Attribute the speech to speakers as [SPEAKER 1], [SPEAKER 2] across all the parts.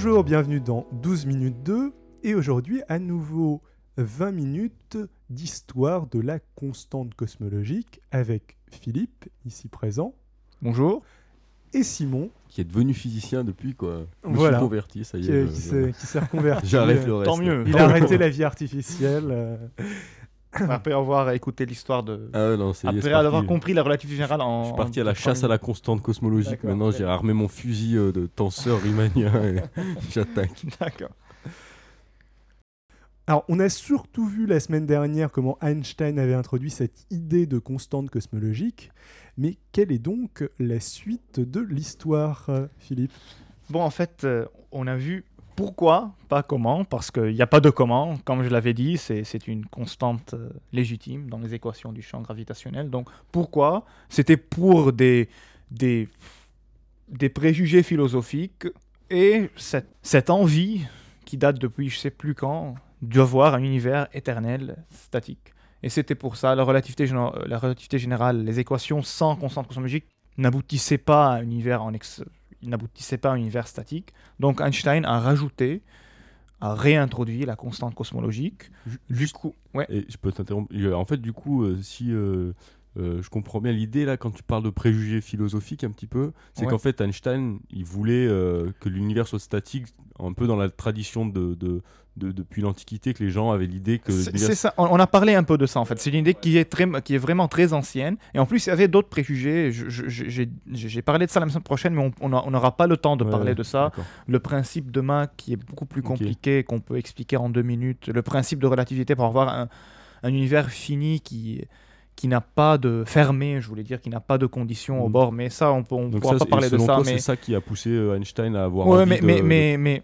[SPEAKER 1] Bonjour, bienvenue dans 12 minutes 2 et aujourd'hui à nouveau 20 minutes d'histoire de la constante cosmologique avec Philippe, ici présent,
[SPEAKER 2] Bonjour.
[SPEAKER 1] et Simon,
[SPEAKER 3] qui est devenu physicien depuis quoi. Je
[SPEAKER 1] Voilà.
[SPEAKER 3] suis converti, ça y
[SPEAKER 1] qui,
[SPEAKER 3] est.
[SPEAKER 1] qui
[SPEAKER 3] je-
[SPEAKER 1] s'est qui s'est reconverti.
[SPEAKER 3] J'arrête le reste.
[SPEAKER 2] Tant mieux.
[SPEAKER 1] Il a arrêté la vie artificielle. euh,
[SPEAKER 2] Après avoir écouté l'histoire de.
[SPEAKER 3] Ah non, c'est
[SPEAKER 2] Après avoir compris la relativité générale en.
[SPEAKER 3] Je suis parti à la chasse à la constante cosmologique. Maintenant, j'ai armé mon fusil euh, de tenseur riemanien et j'attaque.
[SPEAKER 2] D'accord.
[SPEAKER 1] Alors, on a surtout vu la semaine dernière comment Einstein avait introduit cette idée de constante cosmologique, mais quelle est donc la suite de l'histoire, euh, Philippe?
[SPEAKER 2] Bon, en fait, euh, on a vu pourquoi, pas comment, parce qu'il n'y a pas de comment. Comme je l'avais dit, c'est une constante euh, légitime dans les équations du champ gravitationnel. Donc, pourquoi? C'était pour des, des, des préjugés philosophiques et cette, cette envie qui date depuis je sais plus quand d'avoir un univers éternel statique. Et c'était pour ça, la relativité, la relativité générale, les équations sans constante cosmologique n'aboutissaient pas à un univers en ex- il n'aboutissait pas à un univers statique. Donc Einstein a rajouté, a réintroduit la constante cosmologique. Du coup, ouais.
[SPEAKER 3] Et je peux t'interrompre. En fait, du coup, euh, si euh, euh, je comprends bien l'idée là, quand tu parles de préjugés philosophiques un petit peu, c'est
[SPEAKER 2] Ouais.
[SPEAKER 3] qu'en fait Einstein, il voulait euh, que l'univers soit statique, un peu dans la tradition de, de- de- depuis l'Antiquité, que les gens avaient l'idée que
[SPEAKER 2] C'est ça, on, a parlé un peu de ça en fait. C'est une idée qui est, très, qui est vraiment très ancienne. Et en plus, il y avait d'autres préjugés. J'ai parlé de ça la semaine prochaine, mais on- n'aura pas le temps de
[SPEAKER 3] Ouais,
[SPEAKER 2] parler
[SPEAKER 3] ouais,
[SPEAKER 2] de ça. Le principe de Mach qui est beaucoup plus compliqué, qu'on peut expliquer en deux minutes. Le principe de relativité pour avoir un, un univers fini qui, qui n'a pas de fermé, je voulais dire, qui n'a pas de conditions au
[SPEAKER 3] Mm.
[SPEAKER 2] bord. Mais ça, on ne pourra
[SPEAKER 3] ça,
[SPEAKER 2] pas parler de ça.
[SPEAKER 3] toi,
[SPEAKER 2] mais...
[SPEAKER 3] c'est ça qui a poussé euh, Einstein à avoir
[SPEAKER 2] Ouais,
[SPEAKER 3] envie
[SPEAKER 2] mais,
[SPEAKER 3] de-
[SPEAKER 2] mais,
[SPEAKER 3] de-
[SPEAKER 2] mais, mais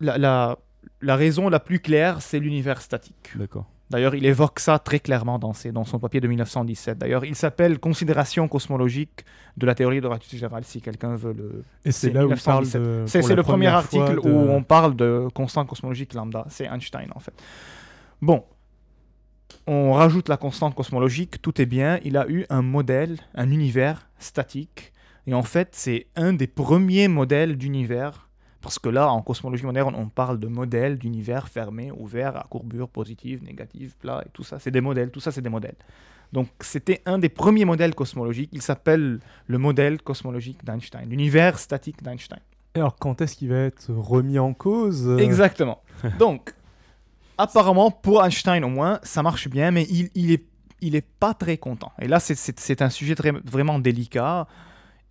[SPEAKER 2] la, la, la raison la plus claire, c'est l'univers statique.
[SPEAKER 3] D'accord.
[SPEAKER 2] D'ailleurs, il évoque ça très clairement dans, ses- dans son papier de 1917. D'ailleurs, il s'appelle Considération cosmologique de la théorie de la relativité générale, si quelqu'un veut le...
[SPEAKER 1] Et c'est là où il parle
[SPEAKER 2] 1917.
[SPEAKER 1] de.
[SPEAKER 2] C'est le premier article
[SPEAKER 1] de-
[SPEAKER 2] où on parle de constante cosmologique lambda. C'est Einstein, en fait. Bon. On rajoute la constante cosmologique, tout est bien. Il a eu un modèle, un univers statique. Et en fait, c'est un des premiers modèles d'univers. Parce que là, en cosmologie moderne, on parle de modèles d'univers fermé, ouvert, à courbure positive, négative, plat, et tout ça. C'est des modèles, tout ça, c'est des modèles. Donc, c'était un des premiers modèles cosmologiques. Il s'appelle le modèle cosmologique d'Einstein, l'univers statique d'Einstein.
[SPEAKER 1] Alors, quand est-ce qu'il va être remis en cause?
[SPEAKER 2] Exactement. Donc, apparemment, pour Einstein au moins, ça marche bien, mais il, il est, pas très content. Et là, c'est- un sujet vraiment délicat.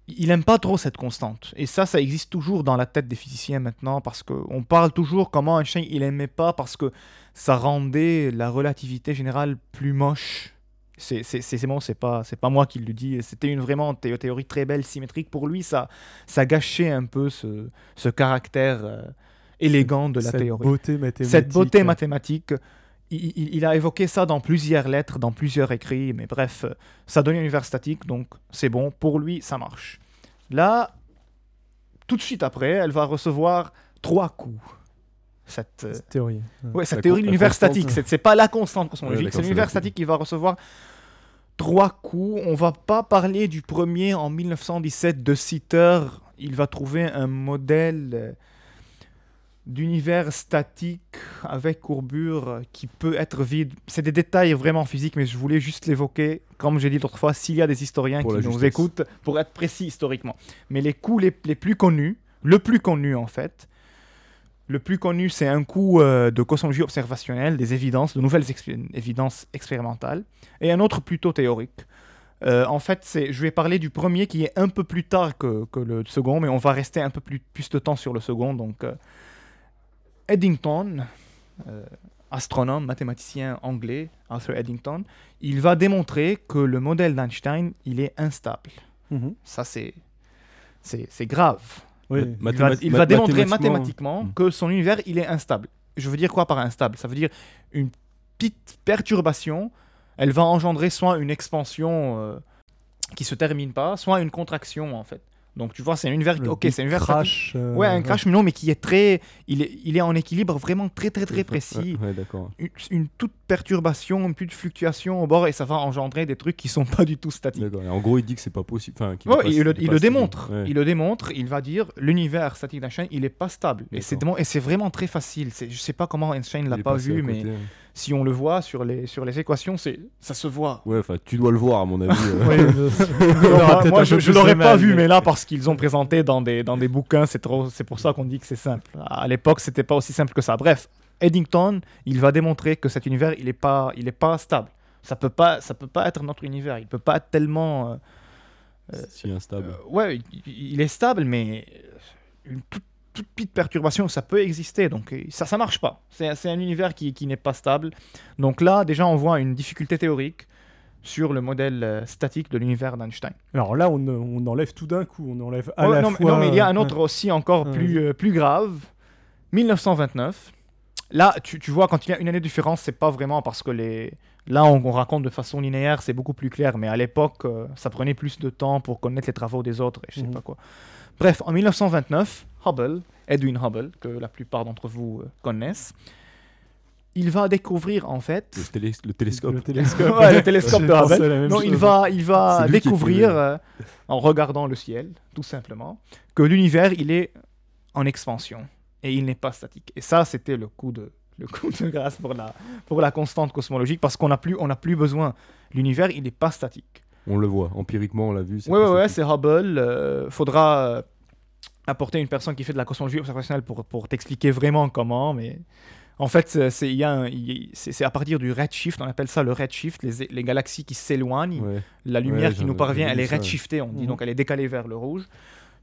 [SPEAKER 2] Il aime pas trop cette constante. Et ça, ça existe toujours dans la tête des physiciens maintenant, parce qu'on parle toujours comment Einstein, il aimait pas, parce que ça rendait la relativité générale plus moche. C'est bon, c'est pas, pas moi qui le dis. C'était une vraiment thé- théorie très belle, symétrique. Pour lui, ça, ça gâchait un peu ce, ce caractère euh, élégant de la
[SPEAKER 1] cette
[SPEAKER 2] théorie.
[SPEAKER 1] beauté mathématique.
[SPEAKER 2] Cette beauté mathématique, il, il- il a évoqué ça dans plusieurs lettres, dans plusieurs écrits, mais bref, euh, ça donne un univers statique, donc c'est bon, pour lui, ça marche. Là, tout de suite après, elle va recevoir trois coups. Cette, euh,
[SPEAKER 1] Cette théorie.
[SPEAKER 2] ouais, cette
[SPEAKER 3] La
[SPEAKER 2] théorie de l'univers statique, c'est c'est pas la constante
[SPEAKER 3] Ouais,
[SPEAKER 2] cosmologique,
[SPEAKER 3] d'accord,
[SPEAKER 2] c'est
[SPEAKER 3] c'est
[SPEAKER 2] l'univers statique qui va recevoir trois coups. On va pas parler du premier en 1917 de Sitter. Il va trouver un modèle euh, d'univers statique avec courbure qui peut être vide. C'est des détails vraiment physiques, mais je voulais juste l'évoquer. Comme j'ai dit l'autre fois, s'il y a des historiens
[SPEAKER 3] Pour
[SPEAKER 2] qui nous écoutent, pour être précis historiquement. Mais les coups les, les plus connus, le plus connu en fait, le plus connu, c'est un coup euh, de cosmologie observationnelle, des évidences, de nouvelles expé- évidences expérimentales, et un autre plutôt théorique. Euh, en fait, je vais parler du premier qui est un peu plus tard que, que le second, mais on va rester un peu plus, plus de temps sur le second. Donc, euh, Eddington, euh, astronome, mathématicien anglais, Arthur Eddington, il va démontrer que le modèle d'Einstein, il est instable.
[SPEAKER 1] Mhm.
[SPEAKER 2] Ça, c'est, c'est, c'est grave.
[SPEAKER 1] Oui.
[SPEAKER 2] Il va,
[SPEAKER 3] Mathémat-
[SPEAKER 2] il va démontrer
[SPEAKER 3] mathématiquement-
[SPEAKER 2] mathématiquement
[SPEAKER 3] Mm.
[SPEAKER 2] que son univers, il est instable. Je veux dire quoi par instable? Ça veut dire une petite perturbation, elle va engendrer soit une expansion euh, qui se termine pas, soit une contraction en fait. Donc tu vois, c'est un univers. Ok, c'est un univers.
[SPEAKER 1] crash. euh,
[SPEAKER 2] Ouais, un crash, mais non, mais qui est très. Il est, il est en équilibre vraiment très, très, très précis.
[SPEAKER 3] Ouais, ouais, d'accord.
[SPEAKER 2] Une, une toute perturbation, une petite fluctuation au bord, et ça va engendrer des trucs qui sont pas du tout statiques.
[SPEAKER 3] D'accord. En gros, il dit que c'est pas possible. Enfin, qu'il est
[SPEAKER 2] Ouais,
[SPEAKER 3] pas-
[SPEAKER 2] il, le, il le démontre.
[SPEAKER 3] Ouais.
[SPEAKER 2] Il le démontre. Il va dire l'univers statique d'Einstein, il est pas stable. Et c'est et vraiment très facile. C'est- Je sais pas comment Einstein
[SPEAKER 3] Il
[SPEAKER 2] l'a pas vu, mais
[SPEAKER 3] côté.
[SPEAKER 2] Si on le voit sur les sur les équations, c'est ça se voit.
[SPEAKER 3] Ouais, enfin, tu dois le voir, à mon avis. euh.
[SPEAKER 1] Ouais, je-
[SPEAKER 2] Alors, moi, je, je l'aurais pas vu,
[SPEAKER 1] mais-
[SPEAKER 2] là, parce qu'ils ont présenté dans des, dans des bouquins, c'est trop, c'est pour ça qu'on dit que c'est simple. À l'époque, c'était pas aussi simple que ça. Bref, Eddington, il va démontrer que cet univers, il est pas, il est pas stable. Ça peut pas, ça peut pas être notre univers. Il peut pas être tellement. euh,
[SPEAKER 3] si instable.
[SPEAKER 2] euh, ouais, il, il est stable, mais une toute, toute petite perturbation, ça peut exister. Donc euh, ça, ça marche pas. C'est un univers qui, qui n'est pas stable. Donc là, déjà, on voit une difficulté théorique sur le modèle euh, statique de l'univers d'Einstein.
[SPEAKER 1] Alors là, on, on enlève tout d'un coup. On enlève à la
[SPEAKER 2] non, mais-
[SPEAKER 1] fois.
[SPEAKER 2] non, mais il y a un autre aussi encore
[SPEAKER 1] Ouais.
[SPEAKER 2] plus, euh, plus grave. 1929. Là, tu, tu vois, quand il y a une année de différence, c'est pas vraiment parce que les. Là, on, on raconte de façon linéaire, c'est beaucoup plus clair. Mais à l'époque, euh, ça prenait plus de temps pour connaître les travaux des autres et je sais
[SPEAKER 1] Mhm.
[SPEAKER 2] pas quoi. Bref, en 1929, Hubble, Edwin Hubble, que la plupart d'entre vous euh, connaissent, il va découvrir en fait.
[SPEAKER 3] Le, télé- le télescope.
[SPEAKER 1] Le télescope.
[SPEAKER 2] Ouais, le télescope
[SPEAKER 1] J'ai
[SPEAKER 2] de Hubble. Non, il va, il va découvrir, euh, en regardant le ciel, tout simplement, que l'univers, il est en expansion et il n'est pas statique. Et ça, c'était le coup de, le coup de grâce pour la, pour la constante cosmologique, parce qu'on n'a plus, on n'a plus besoin. L'univers, il n'est pas statique.
[SPEAKER 3] On le voit, empiriquement, on l'a vu. c'est
[SPEAKER 2] Ouais, ouais, c'est Hubble. euh, faudra euh, apporter une personne qui fait de la cosmologie observationnelle pour, pour t'expliquer vraiment comment, mais en fait, c'est- c'est il y a un- il- c'est- c'est à partir du redshift, on appelle ça le redshift, les, les galaxies qui s'éloignent,
[SPEAKER 3] Ouais.
[SPEAKER 2] la lumière
[SPEAKER 3] Ouais,
[SPEAKER 2] qui nous parvient, elle est redshiftée, on dit,
[SPEAKER 1] Mhm.
[SPEAKER 2] donc elle est décalée vers le rouge.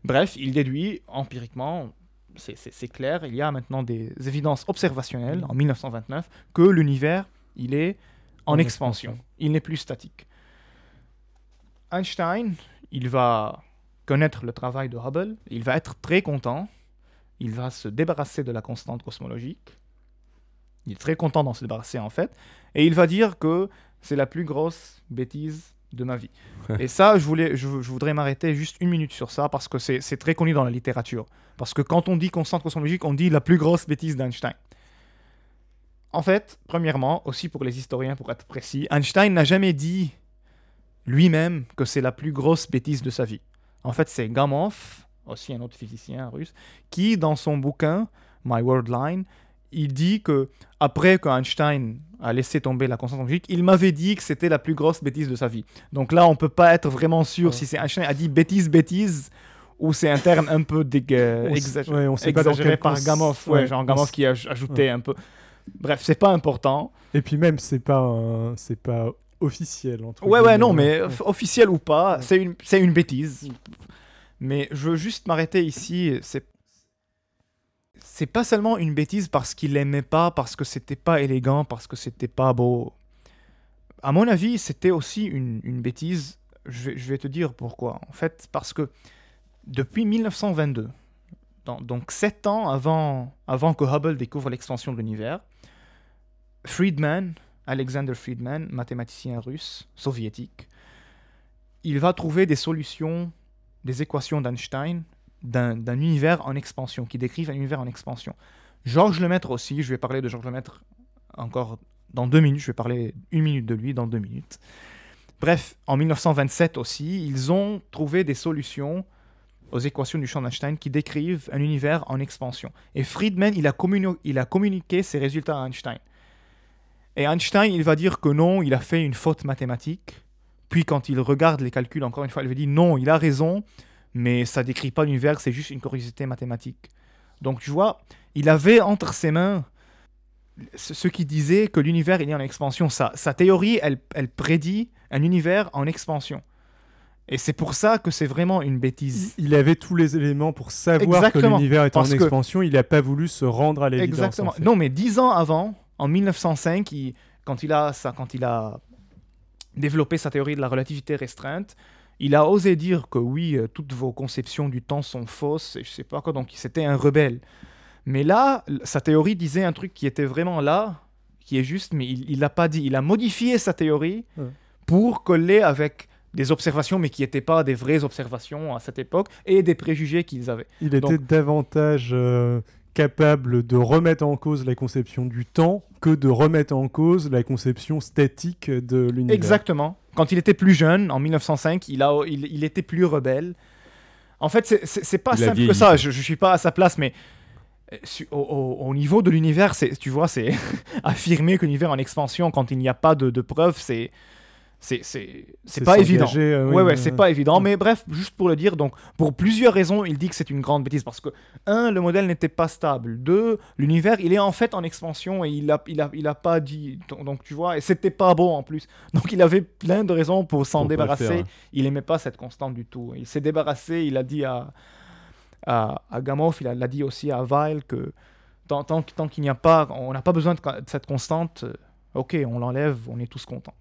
[SPEAKER 2] Bref, il déduit empiriquement, c'est- c'est c'est clair, il y a maintenant des évidences observationnelles en 1929 que l'univers, il est en,
[SPEAKER 1] En
[SPEAKER 2] expansion.
[SPEAKER 1] expansion.
[SPEAKER 2] Il n'est plus statique. Einstein, il va connaître le travail de Hubble, il va être très content, il va se débarrasser de la constante cosmologique. Il est très content d'en se débarrasser en fait, et il va dire que c'est la plus grosse bêtise de ma vie. et ça, je, voulais, je, je voudrais m'arrêter juste une minute sur ça parce que c'est c'est très connu dans la littérature. Parce que quand on dit constante cosmologique, on dit la plus grosse bêtise d'Einstein. En fait, premièrement, aussi pour les historiens, pour être précis, Einstein n'a jamais dit lui-même que c'est la plus grosse bêtise de sa vie. En fait, c'est Gamow, aussi un autre physicien russe, qui, dans son bouquin My World Line, il dit que après que Einstein a laissé tomber la constante cosmologique, il m'avait dit que c'était la plus grosse bêtise de sa vie. Donc là, on peut pas être vraiment sûr
[SPEAKER 1] Ouais.
[SPEAKER 2] si c'est Einstein a dit bêtise, bêtise, ou c'est un terme un peu dégue-
[SPEAKER 1] On
[SPEAKER 2] exagéré
[SPEAKER 1] ouais, on sait pas dans
[SPEAKER 2] exagéré
[SPEAKER 1] quel
[SPEAKER 2] par Gamow, ouais, genre Gamow qui a aj- ajouté un peu. Bref, c'est pas important.
[SPEAKER 1] Et puis même, c'est pas, un- c'est pas officiel. Entre
[SPEAKER 2] Ouais, ouais, non, mais
[SPEAKER 1] ouais.
[SPEAKER 2] f- officiel ou pas,
[SPEAKER 1] Ouais.
[SPEAKER 2] c'est une, une bêtise. Mais je veux juste m'arrêter ici. C'est, c'est pas seulement une bêtise parce qu'il l'aimait pas, parce que c'était pas élégant, parce que c'était pas beau. À mon avis, c'était aussi une, une bêtise. Je vais, je vais te dire pourquoi. En fait, parce que depuis 1922, dans- donc sept ans avant, avant que Hubble découvre l'expansion de l'univers, Friedman, Alexander Friedman, mathématicien russe, soviétique, il va trouver des solutions, des équations d'Einstein d'un univers en expansion, qui décrivent un univers en expansion. Georges Lemaître aussi, je vais parler de Georges Lemaître encore dans deux minutes, je vais parler une minute de lui dans deux minutes. Bref, en 1927 aussi, ils ont trouvé des solutions aux équations du champ d'Einstein qui décrivent un univers en expansion. Et Friedman, il a communiqué ses résultats à Einstein. Et Einstein, il va dire que non, il a fait une faute mathématique. Puis quand il regarde les calculs, encore une fois, il va dire non, il a raison, mais ça décrit pas l'univers, c'est juste une curiosité mathématique. Donc tu vois, il avait entre ses mains ce qui disait que l'univers est en expansion. Sa, sa théorie, elle, elle prédit un univers en expansion. Et c'est pour ça que c'est vraiment une bêtise.
[SPEAKER 1] il avait tous les éléments pour savoir
[SPEAKER 2] Exactement,
[SPEAKER 1] que l'univers était en
[SPEAKER 2] que-
[SPEAKER 1] expansion. Il n'a pas voulu se rendre à l'évidence.
[SPEAKER 2] Exactement.
[SPEAKER 1] en fait.
[SPEAKER 2] Non, mais dix ans avant, en 1905, il- quand, il a ça, quand il a développé sa théorie de la relativité restreinte, il a osé dire que oui, euh, toutes vos conceptions du temps sont fausses, et je sais pas quoi, donc c'était un rebelle. Mais là, sa théorie disait un truc qui était vraiment là, qui est juste, mais il ne l'a pas dit. Il a modifié sa théorie
[SPEAKER 1] Ouais.
[SPEAKER 2] pour coller avec des observations, mais qui n'étaient pas des vraies observations à cette époque, et des préjugés qu'ils avaient.
[SPEAKER 1] Il était davantage euh, capable de remettre en cause la conception du temps que de remettre en cause la conception statique de l'univers.
[SPEAKER 2] Exactement. Quand il était plus jeune, en 1905, il, a, il, il était plus rebelle. En fait, c'est- pas
[SPEAKER 3] Il
[SPEAKER 2] simple que ça. Je, je suis pas à sa place, mais euh, su- au, au- au niveau de l'univers, c'est- tu vois, c'est affirmer que l'univers est en expansion quand il n'y a pas de, de preuves, c'est c'est c'est pas évident.
[SPEAKER 1] euh, oui,
[SPEAKER 2] ouais, ouais,
[SPEAKER 1] euh,
[SPEAKER 2] c'est pas évident.
[SPEAKER 1] Mm.
[SPEAKER 2] Mais bref, juste pour le dire, donc, pour plusieurs raisons, il dit que c'est une grande bêtise. Parce que, un, le modèle n'était pas stable. Deux, l'univers, il est en fait en expansion et il a, il a, il a pas dit. Donc, tu vois, et c'était pas bon en plus. Donc, il avait plein de raisons pour s'en débarrasser.
[SPEAKER 3] faire, hein.
[SPEAKER 2] Il aimait pas cette constante du tout. Il s'est débarrassé, il a dit à, à, à Gamow, il a- l'a dit aussi à Weil que tant, tant, tant qu'il n'y a pas, on n'a pas besoin de, de cette constante, euh, ok, on l'enlève, on est tous contents.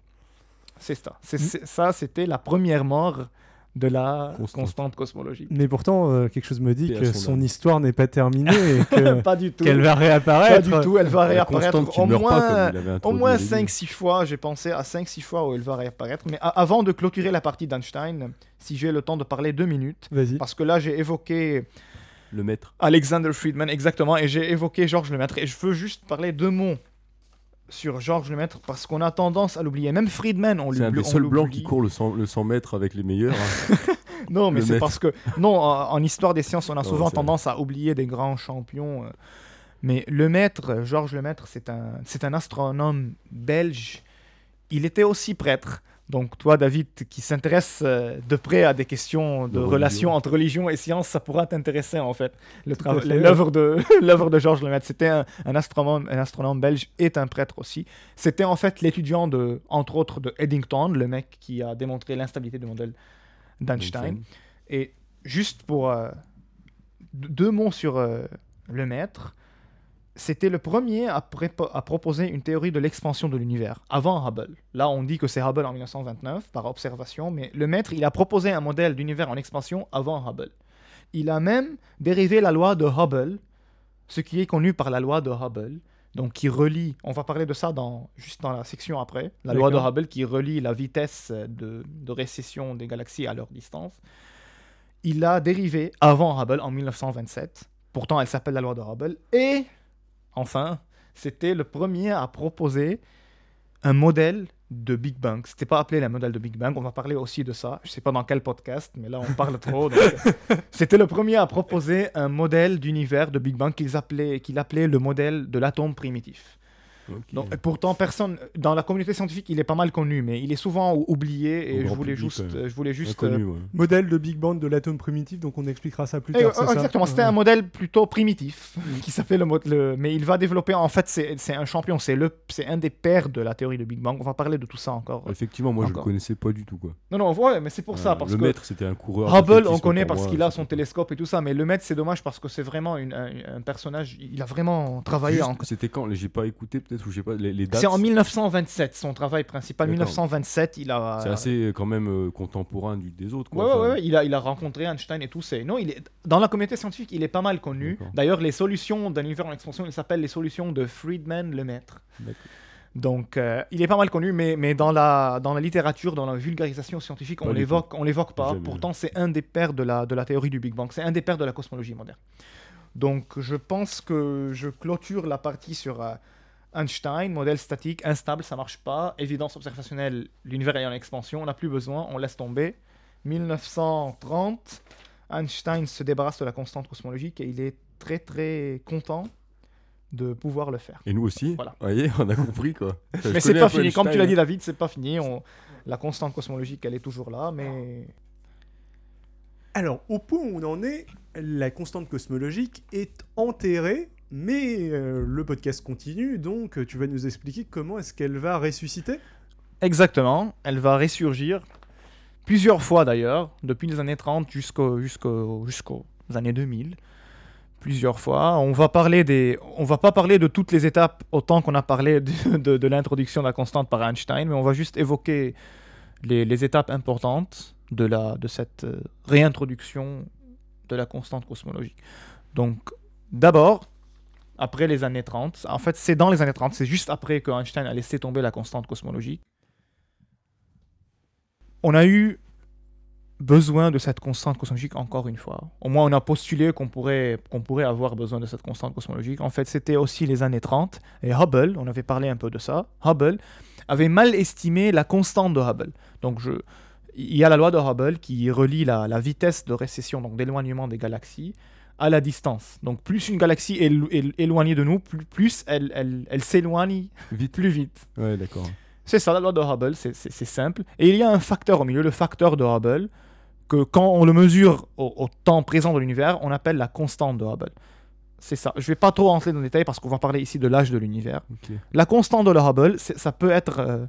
[SPEAKER 2] C'est ça. C'est, c'est- ça, c'était la première mort de la
[SPEAKER 3] Constante.
[SPEAKER 2] constante cosmologique.
[SPEAKER 1] Mais pourtant, euh, quelque chose me dit que
[SPEAKER 3] son âme.
[SPEAKER 1] histoire n'est pas terminée et que-
[SPEAKER 2] pas du tout.
[SPEAKER 1] qu'elle va
[SPEAKER 2] Pas
[SPEAKER 1] réapparaître.
[SPEAKER 2] du tout, elle va réapparaître au moins,
[SPEAKER 3] pas,
[SPEAKER 2] au moins
[SPEAKER 3] au début.
[SPEAKER 2] 5-6 fois. J'ai pensé à 5-6 fois où elle va réapparaître. Mais a- avant de clôturer la partie d'Einstein, si j'ai le temps de parler deux minutes,
[SPEAKER 1] Vas-y.
[SPEAKER 2] parce que là j'ai évoqué
[SPEAKER 3] Le maître.
[SPEAKER 2] Alexander Friedman, exactement, et j'ai évoqué Georges Lemaître. Et je veux juste parler deux mots sur Georges Lemaître parce qu'on a tendance à l'oublier. Même Friedman, on
[SPEAKER 3] C'est un
[SPEAKER 2] l'oublie.
[SPEAKER 3] des seuls blancs
[SPEAKER 2] l'oublie.
[SPEAKER 3] qui court le 100, le 100 mètres avec les meilleurs. hein.
[SPEAKER 2] Non, mais c'est parce que non, en, en histoire des sciences, on a souvent tendance à oublier des grands champions. euh. Mais le maître, Georges Lemaître, c'est un, c'est un astronome belge. Il était aussi prêtre. Donc toi, David, qui s'intéresse euh, de près à des questions de,
[SPEAKER 3] De
[SPEAKER 2] relations entre religion et science, ça pourra t'intéresser en fait. L'œuvre de, de Georges Lemaître, c'était un, un astronome, un astronome belge et un prêtre aussi. C'était en fait l'étudiant de, entre autres, de Eddington, le mec qui a démontré l'instabilité du modèle d'Einstein. Et juste pour euh, deux mots sur euh, le maître, c'était le premier à, proposer une théorie de l'expansion de l'univers, avant Hubble. Là, on dit que c'est Hubble en 1929, par observation, mais le maître, il a proposé un modèle d'univers en expansion avant Hubble. Il a même dérivé la loi de Hubble, ce qui est connu par la loi de Hubble, donc qui relie, on va parler de ça dans, juste dans la section après, la loi de. Hubble qui relie la vitesse de, de récession des galaxies à leur distance. Il a dérivé avant Hubble en 1927. Pourtant, elle s'appelle la loi de Hubble. Et, enfin, c'était le premier à proposer un modèle de Big Bang. C'était pas appelé le modèle de Big Bang. On va parler aussi de ça. Je sais pas dans quel podcast, mais là, on parle trop. euh, C'était le premier à proposer un modèle d'univers de Big Bang qu'ils appelaient, qu'il appelait le modèle de l'atome primitif. Donc, et pourtant, personne dans la communauté scientifique, il est pas mal connu, mais il est souvent ou- oublié. Et je voulais
[SPEAKER 3] public,
[SPEAKER 2] juste,
[SPEAKER 3] ouais.
[SPEAKER 2] je voulais juste.
[SPEAKER 3] Inconnu,
[SPEAKER 2] euh,
[SPEAKER 3] ouais.
[SPEAKER 1] Modèle de Big Bang de l'atome primitif, donc on expliquera ça plus
[SPEAKER 2] eh,
[SPEAKER 1] tard.
[SPEAKER 2] euh, exactement, c'était
[SPEAKER 1] Ouais.
[SPEAKER 2] un modèle plutôt primitif qui s'appelait le, le mais il va développer en fait c'est un champion, c'est le c'est un des pères de la théorie de Big Bang. On va parler de tout ça encore.
[SPEAKER 3] Effectivement, moi je
[SPEAKER 2] Encore.
[SPEAKER 3] le connaissais pas du tout. Quoi.
[SPEAKER 2] Non non, ouais, mais c'est pour ça
[SPEAKER 3] Euh,
[SPEAKER 2] parce
[SPEAKER 3] le
[SPEAKER 2] que
[SPEAKER 3] maître, c'était un coureur.
[SPEAKER 2] Hubble, on connaît parce qu'il a son télescope et tout ça, mais le maître c'est dommage parce que c'est vraiment une- un, un personnage. Il a vraiment travaillé
[SPEAKER 3] Juste,
[SPEAKER 2] en
[SPEAKER 3] C'était quand? J'ai pas écouté peut-être ou j'ai pas les, les dates.
[SPEAKER 2] C'est en 1927, son travail principal.
[SPEAKER 3] D'accord.
[SPEAKER 2] 1927, il a.
[SPEAKER 3] C'est assez euh, quand même euh, contemporain du, des autres.
[SPEAKER 2] Ouais,
[SPEAKER 3] Quoi.
[SPEAKER 2] ouais,
[SPEAKER 3] Enfin,
[SPEAKER 2] ouais, il a, il a rencontré Einstein et tout. C'est... Non, il est... Dans la communauté scientifique, il est pas mal connu. D'ailleurs, les solutions d'un univers en expansion, il s'appelle les solutions de Friedman le maître.
[SPEAKER 3] D'accord.
[SPEAKER 2] Donc, euh, il est pas mal connu, mais, mais dans, la, dans la littérature, dans la vulgarisation scientifique,
[SPEAKER 3] Pas
[SPEAKER 2] on l'évoque, on l'évoque pas.
[SPEAKER 3] Jamais.
[SPEAKER 2] Pourtant, c'est un des pères de la, de la théorie du Big Bang. C'est un des pères de la cosmologie moderne. Donc, je pense que je clôture la partie sur euh, Einstein, modèle statique, instable, ça marche pas. Évidence observationnelle, l'univers est en expansion, on n'a plus besoin, on laisse tomber. 1930, Einstein se débarrasse de la constante cosmologique et il est très très content de pouvoir le faire.
[SPEAKER 3] Et nous aussi.
[SPEAKER 2] Voilà.
[SPEAKER 3] Vous voyez, on a compris quoi.
[SPEAKER 2] Mais c'est pas fini, comme tu l'as dit David, c'est pas fini. On... La constante cosmologique, elle est toujours là, mais
[SPEAKER 1] Alors, au point où on en est, la constante cosmologique est enterrée, mais euh, le podcast continue, donc euh, tu vas nous expliquer comment est-ce qu'elle va ressusciter
[SPEAKER 2] Exactement, elle va ressurgir plusieurs fois d'ailleurs, depuis les années 30 jusqu'au, jusqu'au, jusqu'aux années 2000. Plusieurs fois. On va parler des, on va pas parler de toutes les étapes autant qu'on a parlé de l'introduction de la constante par Einstein, mais on va juste évoquer les, les étapes importantes de, la, de cette euh, réintroduction de la constante cosmologique. Donc, d'abord, après les années 30, en fait, c'est dans les années 30, c'est juste après que Einstein a laissé tomber la constante cosmologique. On a eu besoin de cette constante cosmologique encore une fois. Au moins, on a postulé qu'on pourrait, qu'on pourrait avoir besoin de cette constante cosmologique. En fait, c'était aussi les années 30. Et Hubble, on avait parlé un peu de ça, Hubble avait mal estimé la constante de Hubble. Donc, il y a la loi de Hubble qui relie la, la vitesse de récession, donc d'éloignement des galaxies, à la distance. Donc, plus une galaxie est, élo- est éloignée de nous, plus, plus elle, elle, elle s'éloigne
[SPEAKER 3] Vite.
[SPEAKER 2] plus vite.
[SPEAKER 3] Ouais, d'accord.
[SPEAKER 2] C'est ça la loi de Hubble, c'est- simple. Et il y a un facteur au milieu, le facteur de Hubble, que quand on le mesure au, au temps présent de l'univers, on appelle la constante de Hubble. C'est ça. Je vais pas trop rentrer dans les détails parce qu'on va parler ici de l'âge de l'univers. La constante de la Hubble, ça peut être euh,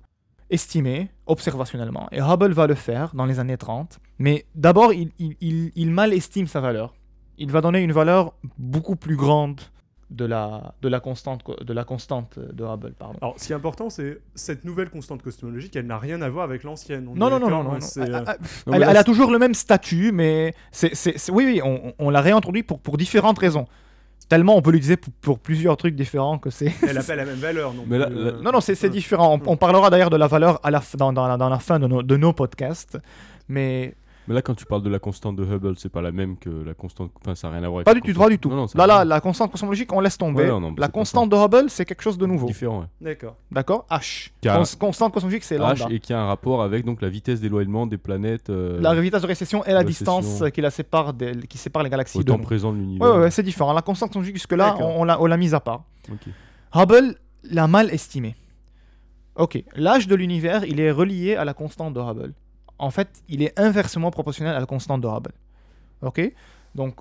[SPEAKER 2] estimé observationnellement. Et Hubble va le faire dans les années 30. Mais d'abord, il, il- il- il mal estime sa valeur. Il va donner une valeur beaucoup plus grande de la, de la, constante, co- de la constante de Hubble. Pardon.
[SPEAKER 1] Alors, ce qui est important, c'est cette nouvelle constante cosmologique, elle n'a rien à voir avec l'ancienne.
[SPEAKER 2] Non, non, non,
[SPEAKER 1] d'accord,
[SPEAKER 2] non, non.
[SPEAKER 1] hein,
[SPEAKER 2] non. Ah,
[SPEAKER 1] euh,
[SPEAKER 2] ah,
[SPEAKER 3] Non,
[SPEAKER 2] elle, a toujours le même statut, mais c'est, c'est- c'est- oui, oui, on, on l'a réintroduit pour, pour différentes raisons. Tellement on peut l'utiliser pour, pour plusieurs trucs différents que c'est.
[SPEAKER 1] elle n'a pas la même valeur. Non,
[SPEAKER 3] Mais là-
[SPEAKER 1] euh,
[SPEAKER 2] Non, non, c'est, c'est différent. On, on parlera d'ailleurs de la valeur à la, f- dans, dans la, dans la fin de nos, de nos podcasts. Mais
[SPEAKER 3] Mais là, quand tu parles de la constante de Hubble, c'est pas la même que la constante. Enfin, ça n'a rien à voir avec
[SPEAKER 2] pas du tout, pas du tout.
[SPEAKER 3] Non,
[SPEAKER 2] là,
[SPEAKER 3] a
[SPEAKER 2] là, la constante cosmologique, on laisse tomber.
[SPEAKER 3] Ouais, non,
[SPEAKER 2] la
[SPEAKER 3] pas
[SPEAKER 2] constante de Hubble, c'est quelque chose de nouveau.
[SPEAKER 3] Différent, ouais.
[SPEAKER 1] D'accord.
[SPEAKER 2] D'accord H. Cons- constante cosmologique, c'est lambda.
[SPEAKER 3] H et qui a un rapport avec donc la vitesse d'éloignement des planètes euh,
[SPEAKER 2] La vitesse de récession et la
[SPEAKER 3] récession.
[SPEAKER 2] distance qui, la sépare des- qui sépare les galaxies
[SPEAKER 3] au temps présent de l'univers.
[SPEAKER 2] Ouais, ouais, c'est différent. La constante cosmologique, jusque-là,
[SPEAKER 1] D'accord.
[SPEAKER 2] on, l'a, mise à part. Hubble l'a mal estimé. Ok, l'âge de l'univers, il est relié à la constante de Hubble. En fait, il est inversement proportionnel à la constante de Hubble. Ok? Donc,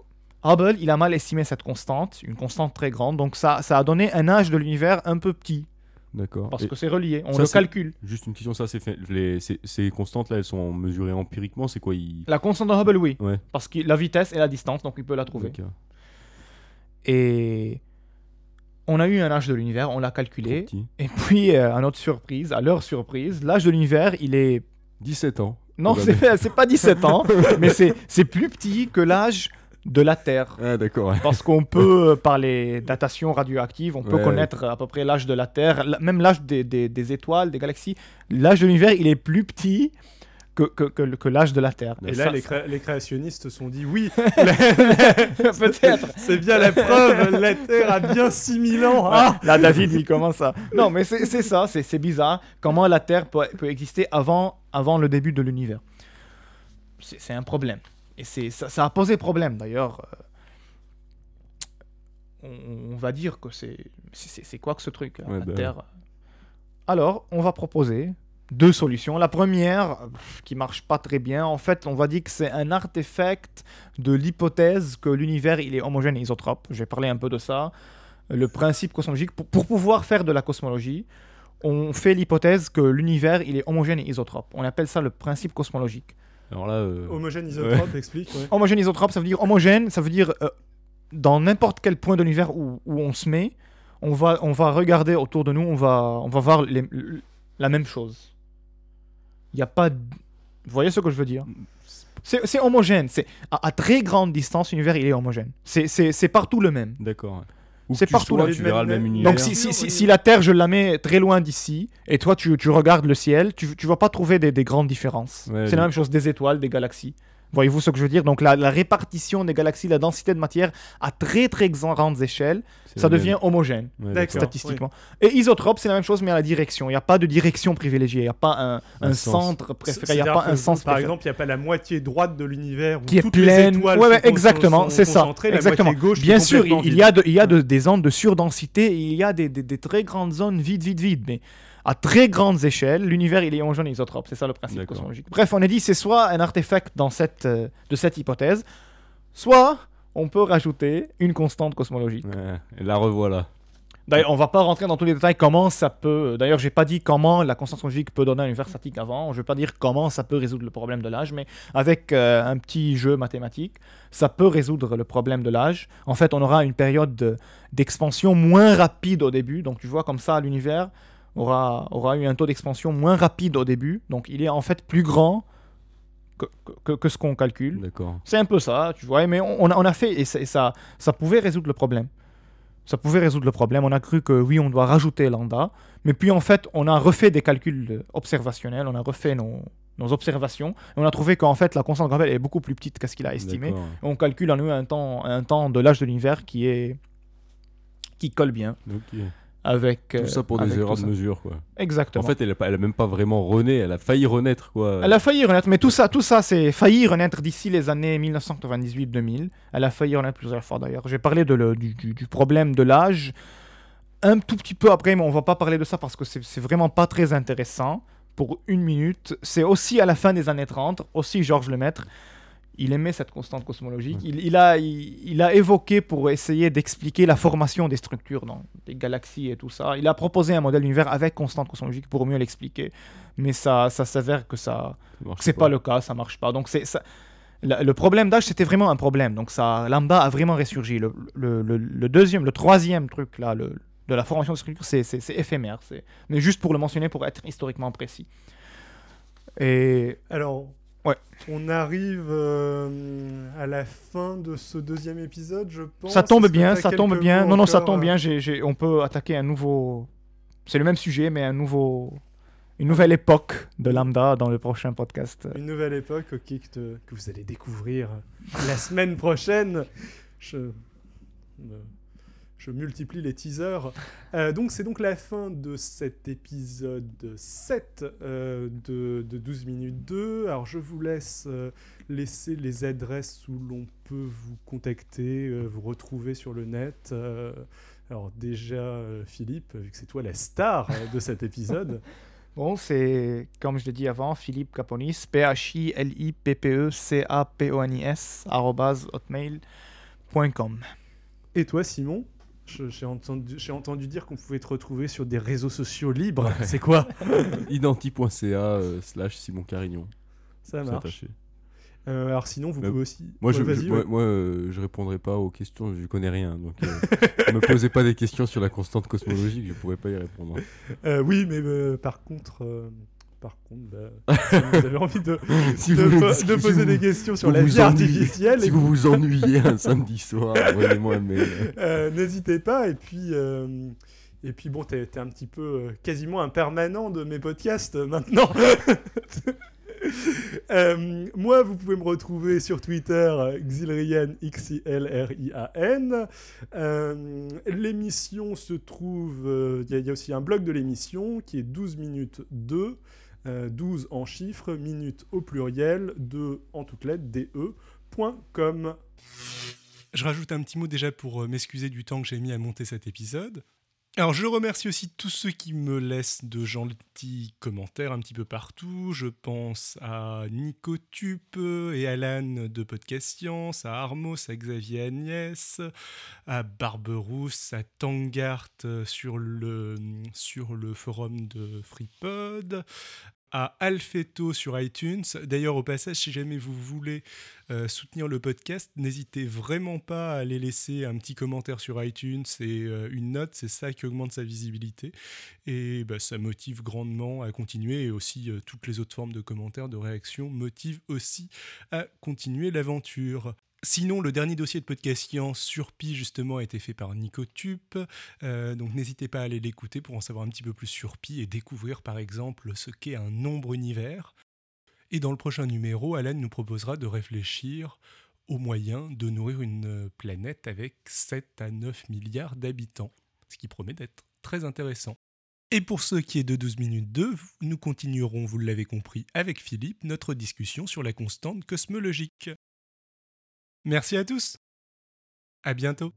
[SPEAKER 2] Hubble, il a mal estimé cette constante, une constante très grande, donc ça, ça a donné un âge de l'univers un peu petit,
[SPEAKER 3] D'accord.
[SPEAKER 2] parce
[SPEAKER 3] Et
[SPEAKER 2] que c'est relié, on
[SPEAKER 3] ça,
[SPEAKER 2] le calcule.
[SPEAKER 3] Juste une question, ça, c'est fait. Les, ces, ces constantes là, elles sont mesurées empiriquement. C'est quoi.
[SPEAKER 2] La constante de Hubble, oui,
[SPEAKER 3] Ouais.
[SPEAKER 2] parce que la vitesse et la distance, donc il peut la trouver.
[SPEAKER 3] D'accord.
[SPEAKER 2] Et on a eu un âge de l'univers, on l'a calculé, et puis, euh, à notre surprise, à leur surprise, l'âge de l'univers, il est
[SPEAKER 3] 17 ans.
[SPEAKER 2] Non, c'est pas 17 ans, mais c'est plus petit que l'âge de la Terre.
[SPEAKER 3] Ah, d'accord. ouais.
[SPEAKER 2] Parce qu'on peut, euh, par les datations radioactives, on peut connaître à peu près l'âge de la Terre, même l'âge des, des- des étoiles, des galaxies. L'âge de l'univers, il est plus petit que, que, que, le- que l'âge de la Terre.
[SPEAKER 1] Et
[SPEAKER 2] ça-
[SPEAKER 1] là, les, cré- les créationnistes se sont dit oui,
[SPEAKER 2] Peut-être.
[SPEAKER 1] c'est bien la preuve, la Terre a bien 6000 ans. Ah
[SPEAKER 2] Là, David, il commence à. Non, mais c'est ça, c'est bizarre. Comment la Terre peut, peut exister avant, avant le début de l'univers? C'est un problème. Et c'est ça, ça a posé problème, d'ailleurs. euh, On, on va dire que c'est. quoi que ce truc, hein,
[SPEAKER 3] Ouais,
[SPEAKER 2] la
[SPEAKER 3] bah
[SPEAKER 2] Terre? Alors, on va proposer deux solutions. La première, qui marche pas très bien, en fait, on va dire que c'est un artefact de l'hypothèse que l'univers il est homogène et isotrope. Je vais parler un peu de ça le principe cosmologique. Pour, pour pouvoir faire de la cosmologie, on fait l'hypothèse que l'univers il est homogène et isotrope. On appelle ça le principe cosmologique.
[SPEAKER 3] Alors là. euh,
[SPEAKER 1] Homogène isotrope, explique. ouais.
[SPEAKER 2] Homogène isotrope, ça veut dire homogène, ça veut dire euh, dans n'importe quel point de l'univers où, où on se met, on va, on va regarder autour de nous, on va, on va voir les- la même chose. Il n'y a pas... de- Vous voyez ce que je veux dire? C'est homogène. C'est à, à très grande distance, l'univers il est homogène. C'est- partout le même.
[SPEAKER 3] D'accord.
[SPEAKER 2] C'est partout
[SPEAKER 3] sois,
[SPEAKER 1] dans
[SPEAKER 3] tu
[SPEAKER 1] les
[SPEAKER 3] verras le même univers.
[SPEAKER 2] Donc si, si, si, la Terre, je la mets très loin d'ici, et toi, tu, tu regardes le ciel, tu ne vas pas trouver des, des grandes différences.
[SPEAKER 3] Ouais,
[SPEAKER 2] c'est la même chose des étoiles, des galaxies. Voyez-vous ce que je veux dire? Donc la, la répartition des galaxies, la densité de matière à très très grandes échelles, ça
[SPEAKER 3] même.
[SPEAKER 2] devient homogène
[SPEAKER 3] Ouais,
[SPEAKER 2] statistiquement. Et isotrope, c'est la même chose, mais à la direction. Il n'y a pas de direction privilégiée, il n'y a pas un,
[SPEAKER 3] Un
[SPEAKER 2] un
[SPEAKER 3] sens.
[SPEAKER 2] centre préféré, il n'y a pas un sens
[SPEAKER 1] Par
[SPEAKER 2] préféré.
[SPEAKER 1] exemple, il n'y a pas la moitié droite de l'univers où
[SPEAKER 2] qui est pleine.
[SPEAKER 1] les étoiles
[SPEAKER 2] Ouais, exactement, c'est ça. Exactement.
[SPEAKER 1] gauche
[SPEAKER 2] Bien sûr, il, y a, de- il y a de- des zones de surdensité, et il y a des, des- des très grandes zones vides, vides, vides. Mais à très grandes échelles, l'univers il est homogène et isotrope. C'est ça le principe cosmologique. Bref, on a dit c'est soit un artefact dans cette, euh, de cette hypothèse, soit on peut rajouter une constante cosmologique.
[SPEAKER 3] Ouais, et la revoilà.
[SPEAKER 2] D'ailleurs, on va pas rentrer dans tous les détails comment ça peut. D'ailleurs, j'ai pas dit comment la constante cosmologique peut donner un univers statique avant. Je vais pas dire comment ça peut résoudre le problème de l'âge, mais avec euh, un petit jeu mathématique, ça peut résoudre le problème de l'âge. En fait, on aura une période de- d'expansion moins rapide au début. Donc, tu vois, comme ça, l'univers aura, aura eu un taux d'expansion moins rapide au début. Donc, il est en fait plus grand que, que- que ce qu'on calcule. C'est un peu ça, tu vois, mais on, on a, on a fait, et, ça, et ça, ça pouvait résoudre le problème. Ça pouvait résoudre le problème. On a cru que oui, on doit rajouter lambda, mais puis en fait, on a refait des calculs observationnels, on a refait nos, nos observations. Et on a trouvé qu'en fait, la constante gravelle est beaucoup plus petite que ce qu'il a estimé. On calcule en nous un temps, un temps de l'âge de l'univers qui est qui colle bien. Avec
[SPEAKER 3] Tout
[SPEAKER 2] euh,
[SPEAKER 3] ça pour
[SPEAKER 2] avec
[SPEAKER 3] des erreurs de mesure, quoi.
[SPEAKER 2] Exactement.
[SPEAKER 3] En fait, elle a, pas- elle a même pas vraiment rené, elle a failli renaître, quoi.
[SPEAKER 2] Elle a failli renaître, mais tout ça, tout ça, c'est failli renaître d'ici les années 1998-2000. Elle a failli renaître plusieurs fois d'ailleurs. J'ai parlé de le- du, du- du problème de l'âge un tout petit peu après, mais on va pas parler de ça parce que c'est c'est vraiment pas très intéressant. Pour une minute, c'est aussi à la fin des années 30, aussi Georges Lemaître. Il aimait cette constante cosmologique. Il, il a, il, il a évoqué pour essayer d'expliquer la formation des structures dans les galaxies et tout ça. Il a proposé un modèle d'univers avec constante cosmologique pour mieux l'expliquer. Mais ça, ça s'avère que ça, c'est pas le cas, ça marche pas. Donc c'est ça. la- Le problème d'âge, c'était vraiment un problème. Donc ça, lambda a vraiment ressurgi. Le, le- le- le deuxième, le troisième truc là, le- de la formation de structure, c'est c'est- c'est éphémère. c'est- Mais juste pour le mentionner, pour être historiquement précis. Et
[SPEAKER 1] Alors,
[SPEAKER 2] Ouais.
[SPEAKER 1] on arrive euh, à la fin de ce deuxième épisode, je pense.
[SPEAKER 2] ça tombe bien, ça tombe bien. Non, non, ça tombe bien. On peut attaquer un nouveau. C'est le même sujet, mais un nouveau, une nouvelle époque de lambda dans le prochain podcast.
[SPEAKER 1] Une nouvelle époque, ok, que, te- que vous allez découvrir la semaine prochaine. Je, euh, je multiplie les teasers. Euh, donc, c'est donc la fin de cet épisode 7 euh, de, de 12 minutes 2. Alors, je vous laisse euh, laisser les adresses où l'on peut vous contacter, vous retrouver sur le net. Alors, déjà, Philippe, vu que c'est toi la star de cet épisode.
[SPEAKER 2] Bon, c'est, comme je l'ai dit avant, Philippe Caponis, P-H-I-L-I-P-P-E-C-A-P-O-N-I-S, hotmail.com.
[SPEAKER 1] Et toi, Simon? J'ai entendu, entendu dire qu'on pouvait te retrouver sur des réseaux sociaux libres. C'est quoi
[SPEAKER 3] Identi.ca euh, slash Simon Carignon.
[SPEAKER 1] Ça marche. Euh, alors sinon, vous pouvez aussi.
[SPEAKER 3] Moi,
[SPEAKER 1] Ouais,
[SPEAKER 3] je,
[SPEAKER 1] vas-y,
[SPEAKER 3] je-
[SPEAKER 1] ouais.
[SPEAKER 3] moi, moi, euh, je répondrai pas aux questions, je connais rien. Donc, ne me posez pas des questions sur la constante cosmologique, je pourrais pas y répondre.
[SPEAKER 1] Oui, mais par contre, par contre, bah, si vous avez envie de,
[SPEAKER 3] Si
[SPEAKER 1] de,
[SPEAKER 3] vous voulez
[SPEAKER 1] po-
[SPEAKER 3] discuter-
[SPEAKER 1] de poser
[SPEAKER 3] si vous-
[SPEAKER 1] des questions sur la vie artificielle,
[SPEAKER 3] Si
[SPEAKER 1] et
[SPEAKER 3] vous vous ennuyez un samedi soir, envoyez-moi un mail.
[SPEAKER 1] Euh, n'hésitez pas. Et puis, euh, et puis bon, t'es t'es un petit peu euh, quasiment un permanent de mes podcasts euh, maintenant. Euh, moi, vous pouvez me retrouver sur Twitter, euh, Xilrian, X-I-L-R-I-A-N. Euh, l'émission se trouve. euh, y, il y a aussi un blog de l'émission qui est 12 minutes 2. Euh, 12 en chiffres, minutes au pluriel, 2 en toutes lettres, de.com. Je rajoute un petit mot déjà pour euh, m'excuser du temps que j'ai mis à monter cet épisode. Alors je remercie aussi tous ceux qui me laissent de gentils commentaires un petit peu partout. Je pense à Nico Tup et Alan de Podcast Science, à Armos, à Xavier Agnès, à Barberousse, à Tangart euh, sur le, sur le forum de FreePod, à Alfeto sur iTunes. D'ailleurs, au passage, si jamais vous voulez euh, soutenir le podcast, n'hésitez vraiment pas à aller laisser un petit commentaire sur iTunes et euh, une note, c'est ça qui augmente sa visibilité. Et bah, ça motive grandement à continuer. Et aussi, euh, toutes les autres formes de commentaires, de réactions motivent aussi à continuer l'aventure. Sinon, le dernier dossier de podcast science sur Pi, justement, a été fait par Nico. Euh, donc, n'hésitez pas à aller l'écouter pour en savoir un petit peu plus sur Pi et découvrir, par exemple, ce qu'est un nombre univers. Et dans le prochain numéro, Alan nous proposera de réfléchir aux moyens de nourrir une planète avec 7 à 9 milliards d'habitants, ce qui promet d'être très intéressant. Et pour ce qui est de 12 minutes 2, nous continuerons, vous l'avez compris, avec Philippe, notre discussion sur la constante cosmologique. Merci à tous. À bientôt.